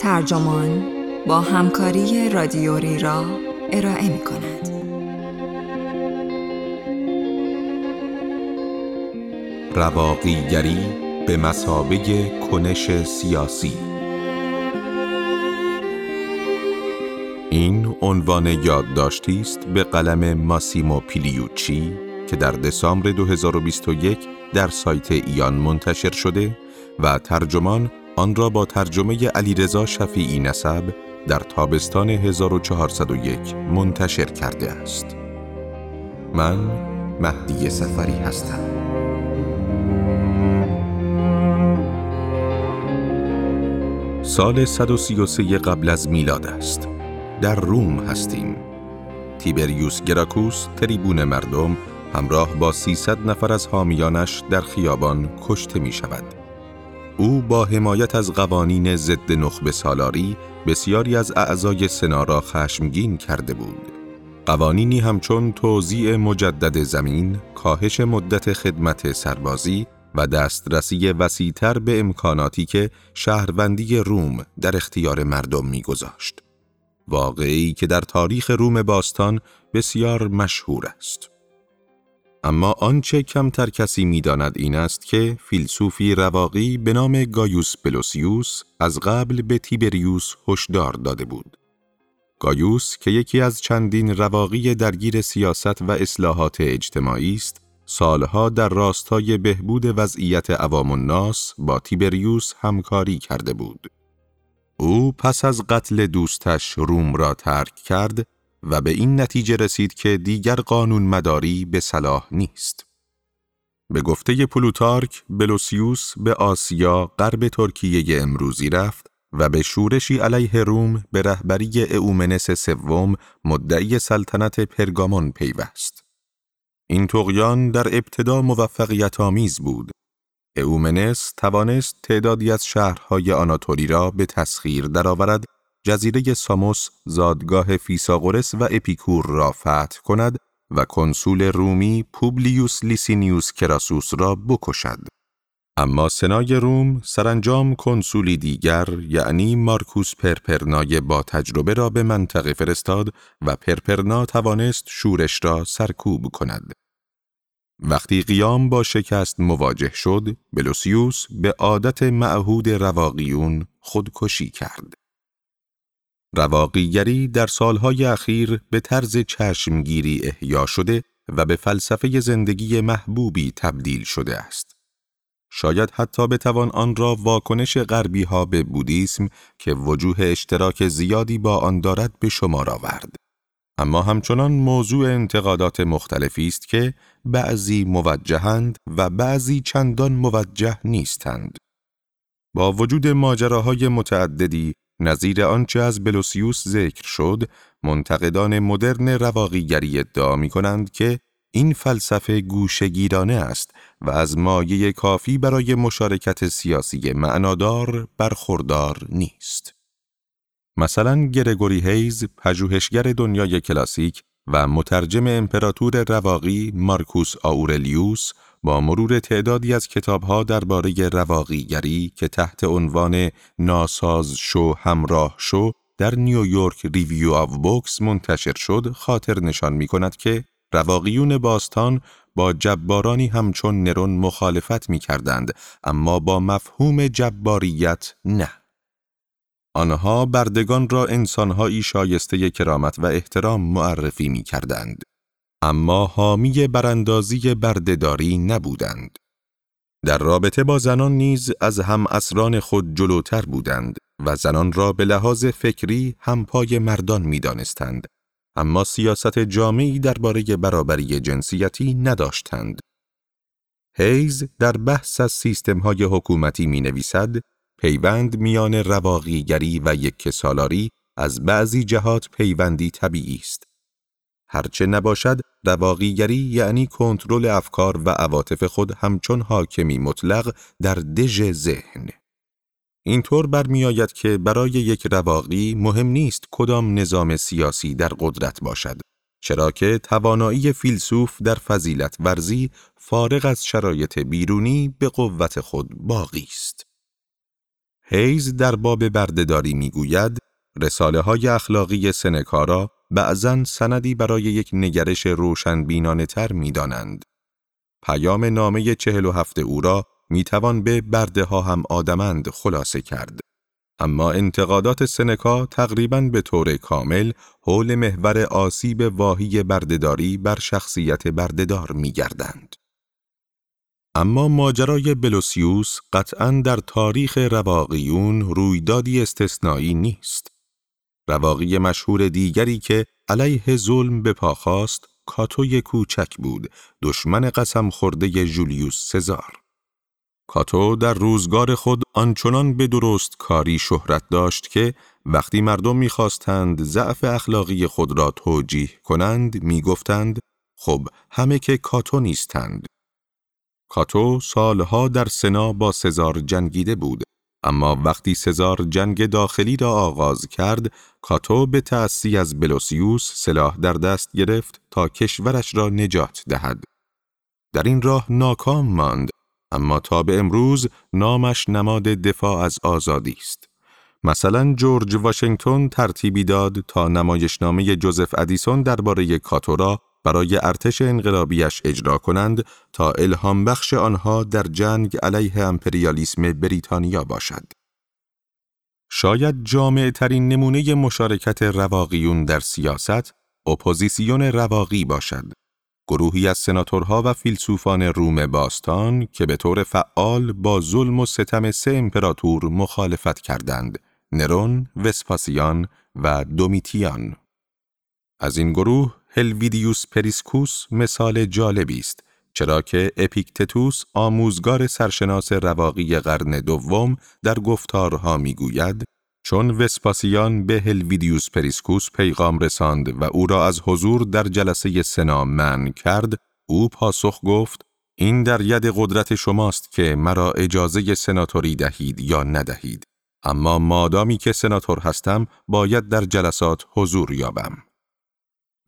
ترجمان با همکاری رادیوری را ارائه می کند. رواقیگری به مسابه کنش سیاسی این عنوان یادداشتی است به قلم ماسیمو پیلیوچی که در دسامبر 2021 در سایت ایان منتشر شده و ترجمان آن را با ترجمه علیرضا شفیعی نسب در تابستان 1401 منتشر کرده است. من مهدی سفری هستم. سال 133 قبل از میلاد است. در روم هستیم. تیبریوس گراکوس تریبون مردم همراه با 300 نفر از حامیانش در خیابان کشته می شود. او با حمایت از قوانین ضد نخبه سالاری بسیاری از اعضای سنا را خشمگین کرده بود. قوانینی همچون توزیع مجدد زمین، کاهش مدت خدمت سربازی و دسترسی وسیعتر به امکاناتی که شهروندی روم در اختیار مردم میگذاشت. واقعی که در تاریخ روم باستان بسیار مشهور است. اما آنچه کمتر کسی می‌داند این است که فیلسوفی رواقی به نام گایوس بلوسیوس از قبل به تیبریوس هشدار داده بود. گایوس که یکی از چندین رواقی درگیر سیاست و اصلاحات اجتماعی است، سالها در راستای بهبود وضعیت عوام الناس با تیبریوس همکاری کرده بود. او پس از قتل دوستش روم را ترک کرد و به این نتیجه رسید که دیگر قانون مداری به صلاح نیست. به گفته پلوتارک، بلوسیوس به آسیا غرب ترکیه امروزی رفت و به شورشی علیه روم به رهبری اومنس سوم مدعی سلطنت پرگامون پیوست. این طغیان در ابتدا موفقیت آمیز بود. اومنس توانست تعدادی از شهرهای آناتولی را به تسخیر درآورد جزیره ساموس زادگاه فیساغورس و اپیکور را فتح کند و کنسول رومی پوبلیوس لیسینیوس کراسوس را بکشد. اما سنای روم سرانجام کنسولی دیگر یعنی مارکوس پرپرنای با تجربه را به منطقه فرستاد و پرپرنا توانست شورش را سرکوب کند. وقتی قیام با شکست مواجه شد، بلوسیوس به عادت معهود رواقیون خودکشی کرد. رواقیگری در سالهای اخیر به طرز چشمگیری احیا شده و به فلسفه زندگی محبوبی تبدیل شده است. شاید حتی بتوان آن را واکنش غربی ها به بودیسم که وجوه اشتراک زیادی با آن دارد به شمار آورد. اما همچنان موضوع انتقادات مختلفی است که بعضی موجهند و بعضی چندان موجه نیستند. با وجود ماجراهای متعددی نظیر آنچه از بلوسیوس ذکر شد، منتقدان مدرن رواقیگری ادعا می کنند که این فلسفه گوشگیرانه است و از مایه کافی برای مشارکت سیاسی معنادار برخوردار نیست. مثلا گرگوری هیز، پژوهشگر دنیای کلاسیک و مترجم امپراتور رواقی مارکوس آورلیوس با مرور تعدادی از کتابها درباره رواقیگری که تحت عنوان ناساز شو همراه شو در نیویورک ریویو آف بوکس منتشر شد خاطر نشان می کند که رواقیون باستان با جبارانی همچون نرون مخالفت می کردند اما با مفهوم جباریت نه. آنها بردگان را انسانهایی شایسته کرامت و احترام معرفی می کردند. اما حامی براندازی بردهداری نبودند. در رابطه با زنان نیز از هم اسران خود جلوتر بودند و زنان را به لحاظ فکری همپای مردان می دانستند. اما سیاست جامعی درباره برابری جنسیتی نداشتند. هیز در بحث از سیستم های حکومتی می نویسد پیوند میان رواقیگری و یک سالاری از بعضی جهات پیوندی طبیعی است. هرچه نباشد رواقیگری یعنی کنترل افکار و عواطف خود همچون حاکمی مطلق در دژ ذهن. اینطور برمیآید که برای یک رواقی مهم نیست کدام نظام سیاسی در قدرت باشد چرا که توانایی فیلسوف در فضیلت ورزی فارغ از شرایط بیرونی به قوت خود باقی است. هیز در باب بردهداری می‌گوید رساله های اخلاقی سنکارا بعضا سندی برای یک نگرش روشن بینانه تر می دانند. پیام نامه چهل و هفته او را می توان به برده ها هم آدمند خلاصه کرد. اما انتقادات سنکا تقریباً به طور کامل حول محور آسیب واهی بردهداری بر شخصیت بردهدار می گردند. اما ماجرای بلوسیوس قطعاً در تاریخ رواقیون رویدادی استثنایی نیست. رواقی مشهور دیگری که علیه ظلم به پا خواست کاتوی کوچک بود دشمن قسم خورده جولیوس سزار. کاتو در روزگار خود آنچنان به درست کاری شهرت داشت که وقتی مردم می‌خواستند ضعف اخلاقی خود را توجیه کنند می‌گفتند خب همه که کاتو نیستند. کاتو سالها در سنا با سزار جنگیده بود. اما وقتی سزار جنگ داخلی را آغاز کرد، کاتو به تأسی از بلوسیوس سلاح در دست گرفت تا کشورش را نجات دهد. در این راه ناکام ماند، اما تا به امروز نامش نماد دفاع از آزادی است. مثلا جورج واشنگتن ترتیبی داد تا نمایشنامه جوزف ادیسون درباره کاتو را برای ارتش انقلابیش اجرا کنند تا الهام بخش آنها در جنگ علیه امپریالیسم بریتانیا باشد. شاید جامع ترین نمونه مشارکت رواقیون در سیاست اپوزیسیون رواقی باشد. گروهی از سناتورها و فیلسوفان روم باستان که به طور فعال با ظلم و ستم سه امپراتور مخالفت کردند، نرون، وسپاسیان و دومیتیان. از این گروه هلویدیوس پریسکوس مثال جالبی است چرا که اپیکتتوس آموزگار سرشناس رواقی قرن دوم در گفتارها می‌گوید چون وسپاسیان به هلویدیوس پریسکوس پیغام رساند و او را از حضور در جلسه سنا منع کرد او پاسخ گفت این در ید قدرت شماست که مرا اجازه سناتوری دهید یا ندهید اما مادامی که سناتور هستم باید در جلسات حضور یابم.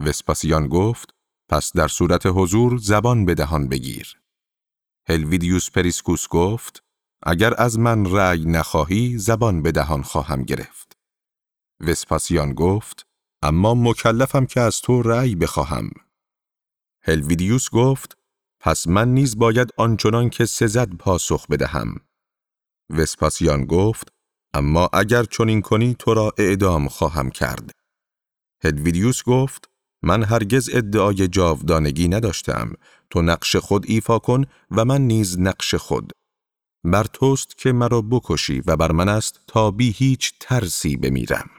وسپاسیان گفت پس در صورت حضور زبان به دهان بگیر. هلویدیوس پریسکوس گفت اگر از من رأی نخواهی زبان به دهان خواهم گرفت. وسپاسیان گفت اما مکلفم که از تو رأی بخواهم. هلویدیوس گفت پس من نیز باید آنچنان که سزد پاسخ بدهم. وسپاسیان گفت اما اگر چنین کنی تو را اعدام خواهم کرد. هدویدیوس گفت من هرگز ادعای جاودانگی نداشتم. تو نقش خود ایفا کن و من نیز نقش خود. بر توست که مرا بکشی و بر من است تا بی هیچ ترسی بمیرم.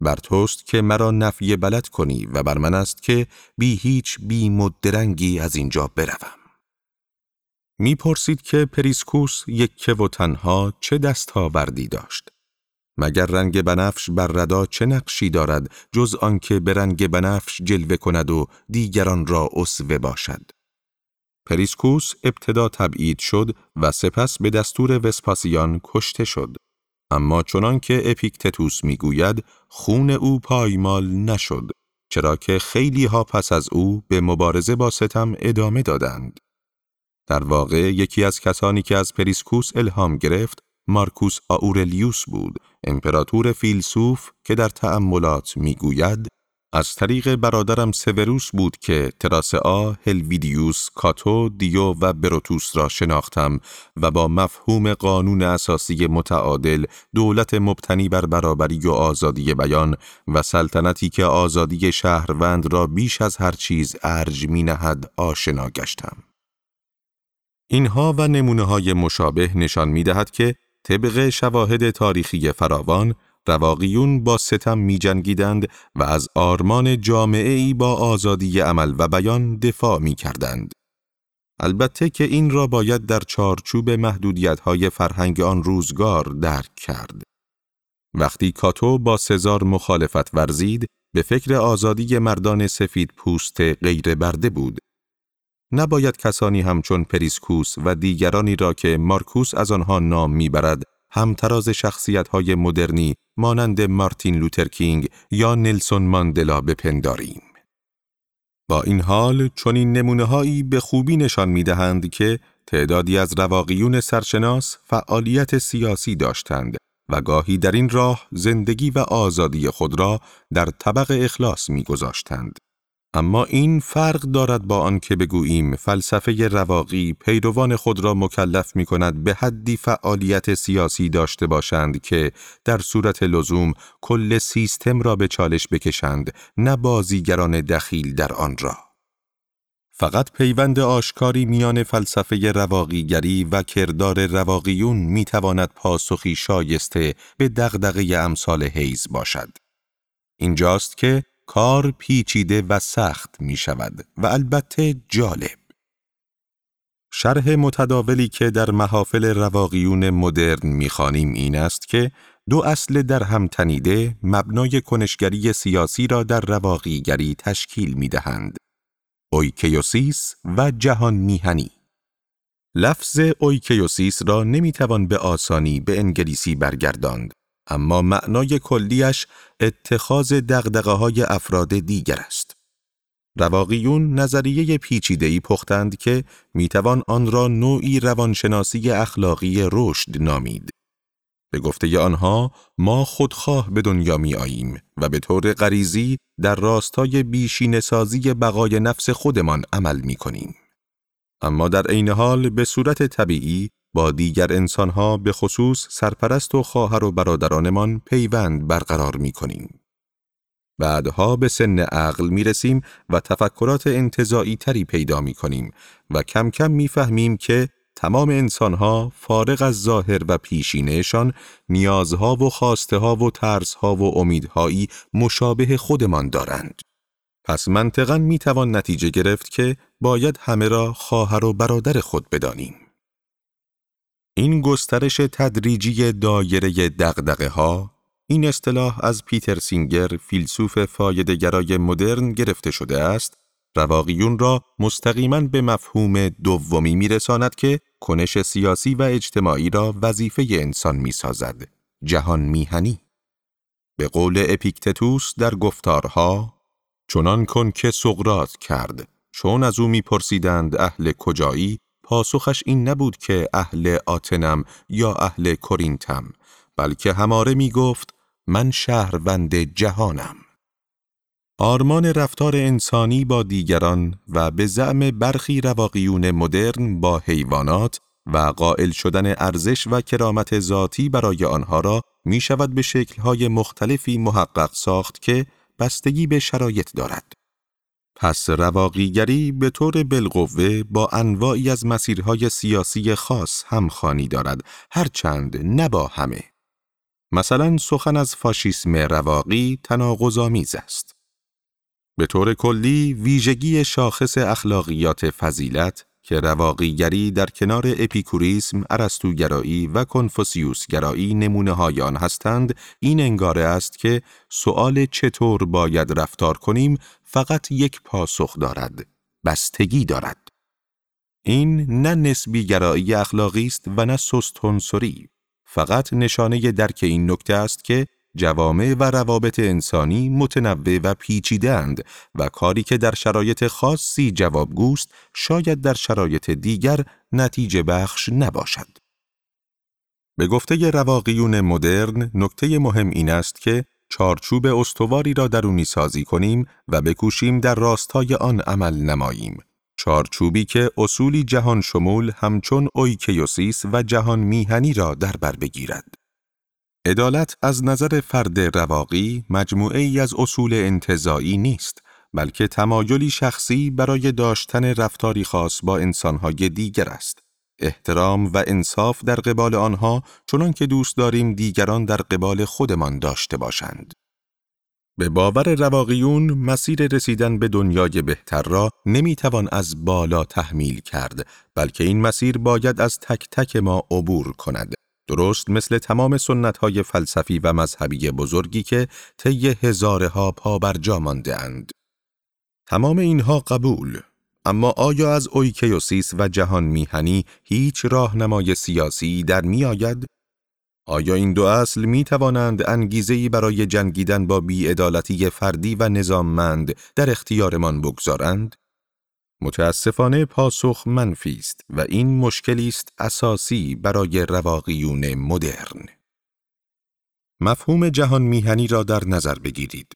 بر توست که مرا نفی بلد کنی و بر من است که بی هیچ بی مدرنگی از اینجا بروم. می‌پرسید که پریسکوس یک و تنها چه دستاوردی داشت. مگر رنگ بنفش بر ردا چه نقشی دارد جز آنکه به رنگ بنفش جلوه کند و دیگران را اسوه باشد؟ پریسکوس ابتدا تبعید شد و سپس به دستور وسپاسیان کشته شد. اما چنان که اپیکتتوس می‌گوید خون او پایمال نشد چرا که خیلی ها پس از او به مبارزه با ستم ادامه دادند. در واقع یکی از کسانی که از پریسکوس الهام گرفت مارکوس آورلیوس بود امپراتور فیلسوف که در تأملات می‌گوید از طریق برادرم سوروس بود که تراسئا، هلویدیوس، کاتو، دیو و بروتوس را شناختم و با مفهوم قانون اساسی متعادل دولت مبتنی بر برابری و آزادی بیان و سلطنتی که آزادی شهروند را بیش از هر چیز ارج می نهد آشنا گشتم. اینها و نمونه های مشابه نشان می دهد که طبق شواهد تاریخی فراوان، رواقیون با ستم می جنگیدند و از آرمان جامعه ای با آزادی عمل و بیان دفاع می کردند. البته که این را باید در چارچوب محدودیت های فرهنگ آن روزگار درک کرد. وقتی کاتو با سزار مخالفت ورزید، به فکر آزادی مردان سفید پوست غیر برده بود نباید کسانی همچون پریسکوس و دیگرانی را که مارکوس از آنها نام می‌برد همتراز های مدرنی مانند مارتین لوترکینگ یا نلسون ماندلا بپنداریم. با این حال چنین نمونه هایی به خوبی نشان می دهند که تعدادی از رواقیون سرشناس فعالیت سیاسی داشتند و گاهی در این راه زندگی و آزادی خود را در طبق اخلاص می گذاشتند. اما این فرق دارد با آنکه بگوییم فلسفه رواقی پیروان خود را مکلف می کند به حدی فعالیت سیاسی داشته باشند که در صورت لزوم کل سیستم را به چالش بکشند نه بازیگران دخیل در آن را. فقط پیوند آشکاری میان فلسفه رواقیگری و کردار رواقیون می تواند پاسخی شایسته به دغدغه امثال حیز باشد. اینجاست که کار پیچیده و سخت می شود و البته جالب. شرح متداولی که در محافل رواقیون مدرن می‌خوانیم این است که دو اصل در هم تنیده مبنای کنشگری سیاسی را در رواقیگری تشکیل می دهند. اویکیوسیس و جهان میهنی لفظ اویکیوسیس را نمی‌توان به آسانی به انگلیسی برگرداند اما معنای کلیش اتخاذ دقدقه های افراد دیگر است. رواقیون نظریه پیچیده‌ای پختند که می‌توان آن را نوعی روانشناسی اخلاقی رشد نامید. به گفته آنها ما خودخواه به دنیا می آییم و به طور غریزی در راستای بیشین سازی بقای نفس خودمان عمل می کنیم. اما در عین حال به صورت طبیعی با دیگر انسانها به خصوص سرپرست و خواهر و برادرانمان پیوند برقرار می کنیم. بعدها به سن عقل می رسیم و تفکرات انتظایی تری پیدا می کنیم و کم کم می فهمیم که تمام انسانها فارغ از ظاهر و پیشینهشان نیازها و خواسته ها و ترسها و امیدهایی مشابه خودمان دارند. پس منطقا می توان نتیجه گرفت که باید همه را خواهر و برادر خود بدانیم. این گسترش تدریجی دایره دقدقه ها این اصطلاح از پیتر سینگر فیلسوف فایدهگرای مدرن گرفته شده است. رواقیون را مستقیما به مفهوم دومی میرساند که کنش سیاسی و اجتماعی را وظیفه انسان می‌سازد. جهان میهنی. به قول اپیکتتوس در گفتارها چنان کن که سقرات کرد. چون از او میپرسیدند اهل کجایی پاسخش این نبود که اهل آتنم یا اهل کرینتم بلکه هماره می گفت من شهروند جهانم. آرمان رفتار انسانی با دیگران و به زعم برخی رواقیون مدرن با حیوانات و قائل شدن ارزش و کرامت ذاتی برای آنها را می شود به شکلهای مختلفی محقق ساخت که بستگی به شرایط دارد. پس رواقیگری به طور بالقوه با انواعی از مسیرهای سیاسی خاص همخانی دارد هرچند نه با همه. مثلا سخن از فاشیسم رواقی تناقض‌آمیز است. به طور کلی ویژگی شاخص اخلاقیات فضیلت که رواقیگری در کنار اپیکوریسم، ارسطوگرایی و کنفوسیوسگرایی نمونه های آن هستند، این انگاره است که سؤال چطور باید رفتار کنیم فقط یک پاسخ دارد، بستگی دارد. این نه نسبی گرایی اخلاقی است و نه سستونسوری. فقط نشانه درک این نکته است که جوامع و روابط انسانی متنوع و پیچیده‌اند و کاری که در شرایط خاصی جوابگوست شاید در شرایط دیگر نتیجه بخش نباشد. به گفته رواقیون مدرن نکته مهم این است که چارچوب استواری را درونی سازی کنیم و بکوشیم در راستای آن عمل نماییم. چارچوبی که اصولی جهان شمول همچون اویکیوسیس و جهان میهنی را در بر بگیرد. عدالت از نظر فرد رواقی مجموعه ای از اصول انتظایی نیست، بلکه تمایلی شخصی برای داشتن رفتاری خاص با انسانهای دیگر است. احترام و انصاف در قبال آنها چنان که دوست داریم دیگران در قبال خودمان داشته باشند. به باور رواقیون مسیر رسیدن به دنیای بهتر را نمی‌توان از بالا تحمیل کرد بلکه این مسیر باید از تک تک ما عبور کند درست مثل تمام سنت های فلسفی و مذهبی بزرگی که طی هزارها پا بر جا مانده اند. تمام اینها قبول اما آیا از اویکیوسیس و جهان میهنی هیچ راهنمای سیاسی در می آید؟ آیا این دو اصل می توانند انگیزهی برای جنگیدن با بیعدالتی فردی و نظاممند در اختیارمان بگذارند؟ متاسفانه پاسخ منفی است و این مشکلی است اساسی برای رواقیون مدرن. مفهوم جهان میهنی را در نظر بگیرید.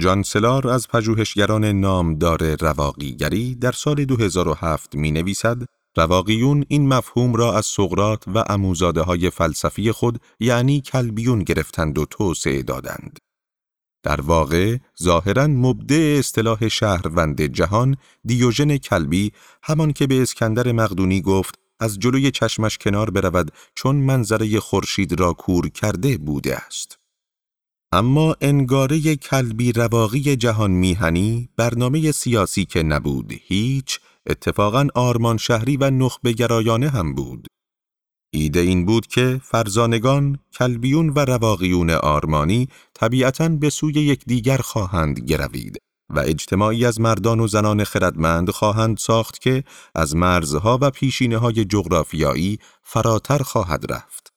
جان سلار از پژوهشگران نامدار رواقیگری در سال 2007 می نویسد رواقیون این مفهوم را از سقرات و اموزاده های فلسفی خود یعنی کلبیون گرفتند و توسعه دادند. در واقع ظاهرا مبدع اصطلاح شهروند جهان دیوژن کلبی همان که به اسکندر مقدونی گفت از جلوی چشمش کنار برود چون منظره خورشید را کور کرده بوده است. اما انگاره کلبی رواقی جهان میهنی برنامه سیاسی که نبود هیچ اتفاقا آرمان شهری و نخبه گرایانه هم بود. ایده این بود که فرزانگان، کلبیون و رواقیون آرمانی طبیعتاً به سوی یکدیگر خواهند گروید و اجتماعی از مردان و زنان خردمند خواهند ساخت که از مرزها و پیشینه های جغرافیایی فراتر خواهد رفت.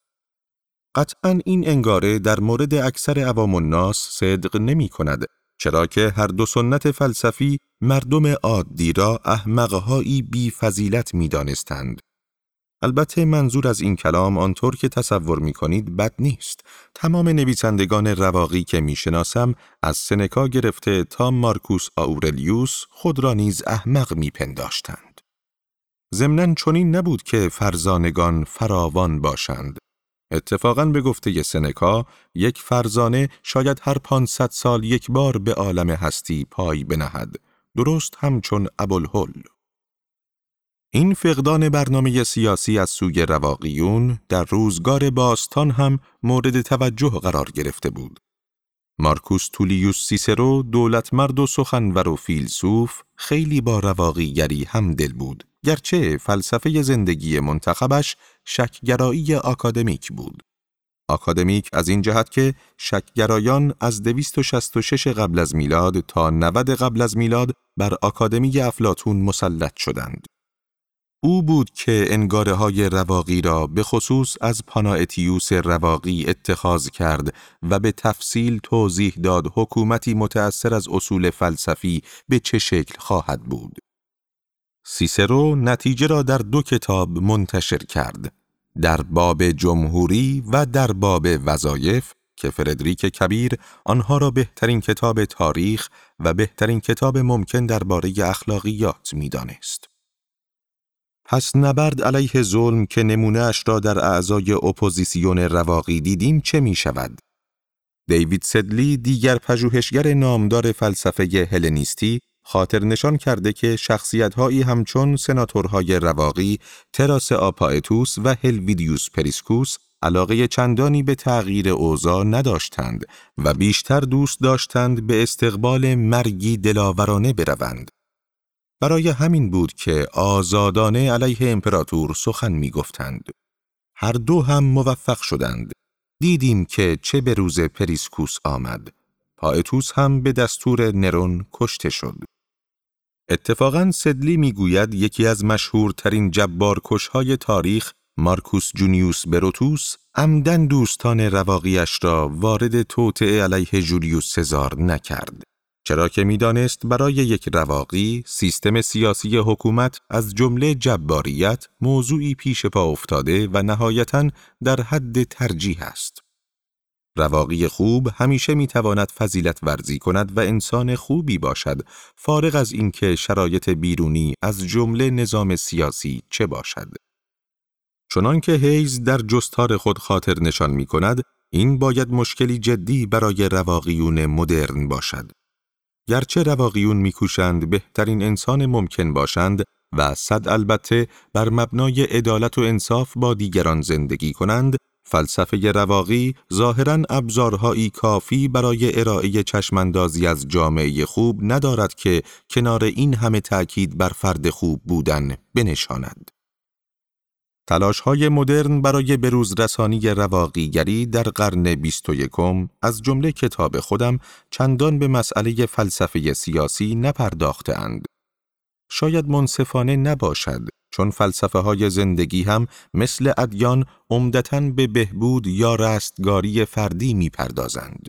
قطعا این انگاره در مورد اکثر عوام الناس صدق نمی کند چرا که هر دو سنت فلسفی مردم عادی را احمقهایی بی فضیلت می دانستند. البته منظور از این کلام آنطور که تصور می کنید بد نیست. تمام نویسندگان رواقی که می شناسم از سنکا گرفته تا مارکوس آورلیوس خود را نیز احمق می پنداشتند. ضمناً چنین نبود که فرزانگان فراوان باشند. اتفاقاً به گفته سنکا یک فرزانه شاید هر پانصد سال یک بار به عالم هستی پای بنهد درست همچون ابوالهول این فقدان برنامه سیاسی از سوی رواقیون در روزگار باستان هم مورد توجه قرار گرفته بود. مارکوس تولیوس سیسرو دولتمرد و سخنور و فیلسوف خیلی با رواقیگری هم دل بود گرچه فلسفه زندگی منتخبش شکگرایی آکادمیک بود. آکادمیک از این جهت که شکگرایان از 266 قبل از میلاد تا 90 قبل از میلاد بر آکادمی افلاتون مسلط شدند. او بود که انگاره های رواقی را به خصوص از پانائتیوس رواقی اتخاذ کرد و به تفصیل توضیح داد حکومتی متأثر از اصول فلسفی به چه شکل خواهد بود. سیسرو نتیجه را در دو کتاب منتشر کرد. در باب جمهوری و در باب وظایف که فردریک کبیر آنها را بهترین کتاب تاریخ و بهترین کتاب ممکن درباره اخلاقیات می‌دانست. پس نبرد علیه ظلم که نمونه اش را در اعضای اپوزیسیون رواقی دیدیم چه می شود؟ دیوید سدلی دیگر پژوهشگر نامدار فلسفه هلنیستی خاطر نشان کرده که شخصیتهایی همچون سناتورهای رواقی، تراسئا پایتوس و هلویدیوس پریسکوس علاقه چندانی به تغییر اوضاع نداشتند و بیشتر دوست داشتند به استقبال مرگی دلاورانه بروند. برای همین بود که آزادانه علیه امپراتور سخن می گفتند. هر دو هم موفق شدند. دیدیم که چه به روز پریسکوس آمد. پایتوس هم به دستور نرون کشته شد. اتفاقا سدلی می‌گوید یکی از مشهورترین جبارکشهای تاریخ مارکوس جونیوس بروتوس عمدن دوستان رواقیش را وارد توطعه علیه جولیوس سزار نکرد. چرا که می‌دانست برای یک رواقی سیستم سیاسی حکومت از جمله جباریت موضوعی پیش پا افتاده و نهایتا در حد ترجیح است. رواقی خوب همیشه می‌تواند فضیلت ورزی کند و انسان خوبی باشد فارغ از اینکه شرایط بیرونی از جمله نظام سیاسی چه باشد. چنانکه هیز در جستار خود خاطر نشان می کند، این باید مشکلی جدی برای رواقیون مدرن باشد. گرچه رواقیون میکوشند بهترین انسان ممکن باشند و صد البته بر مبنای عدالت و انصاف با دیگران زندگی کنند، فلسفه رواقی ظاهرا ابزارهایی کافی برای ارائه چشماندازی از جامعه خوب ندارد که کنار این همه تأکید بر فرد خوب بودن بنشاند. تلاش های مدرن برای بروز رسانی رواقیگری در قرن بیست و یکم از جمله کتاب خودم چندان به مسئله فلسفه سیاسی نپرداختند. شاید منصفانه نباشد چون فلسفه های زندگی هم مثل ادیان عمدتا به بهبود یا رستگاری فردی می‌پردازند.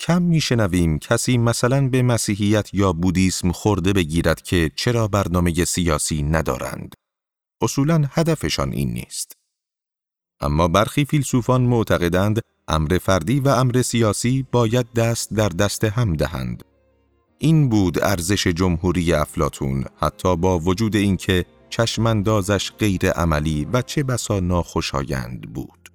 کم میشنویم کسی مثلا به مسیحیت یا بودیسم خورده بگیرد که چرا برنامه سیاسی ندارند. اصولا هدفشان این نیست. اما برخی فیلسوفان معتقدند امر فردی و امر سیاسی باید دست در دست هم دهند. این بود ارزش جمهوری افلاتون حتی با وجود اینکه چشماندازش غیر عملی و چه بسا ناخوشایند بود.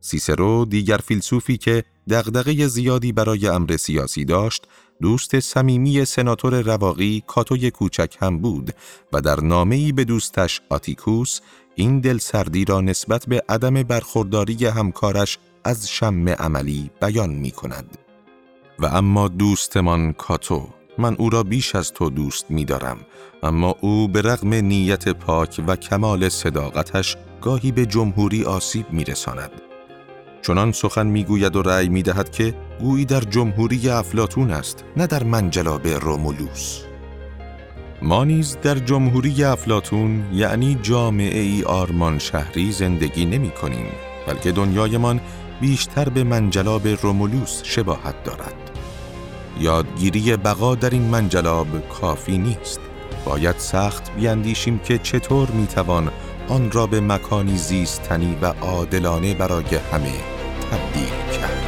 سیسرو دیگر فیلسوفی که دغدغه زیادی برای امر سیاسی داشت، دوست صمیمی سناتور رواقی کاتوی کوچک هم بود و در نامه‌ای به دوستش آتیکوس این دلسردی را نسبت به عدم برخورداری همکارش از شم عملی بیان می کند. و اما دوستمان کاتو من او را بیش از تو دوست می دارم اما او به رغم نیت پاک و کمال صداقتش گاهی به جمهوری آسیب می رساند. چنان سخن می گوید و رأی می دهد که گویی در جمهوری افلاتون است نه در منجلاب رومولوس. ما نیز در جمهوری افلاتون یعنی جامعه ای آرمان شهری زندگی نمی کنیم بلکه دنیایمان بیشتر به منجلاب رومولوس شباهت دارد. یادگیری بقا در این منجلاب کافی نیست. باید سخت بیاندیشیم که چطور می‌توان آن را به مکانی زیستنی و عادلانه برای همه تبدیل کرد.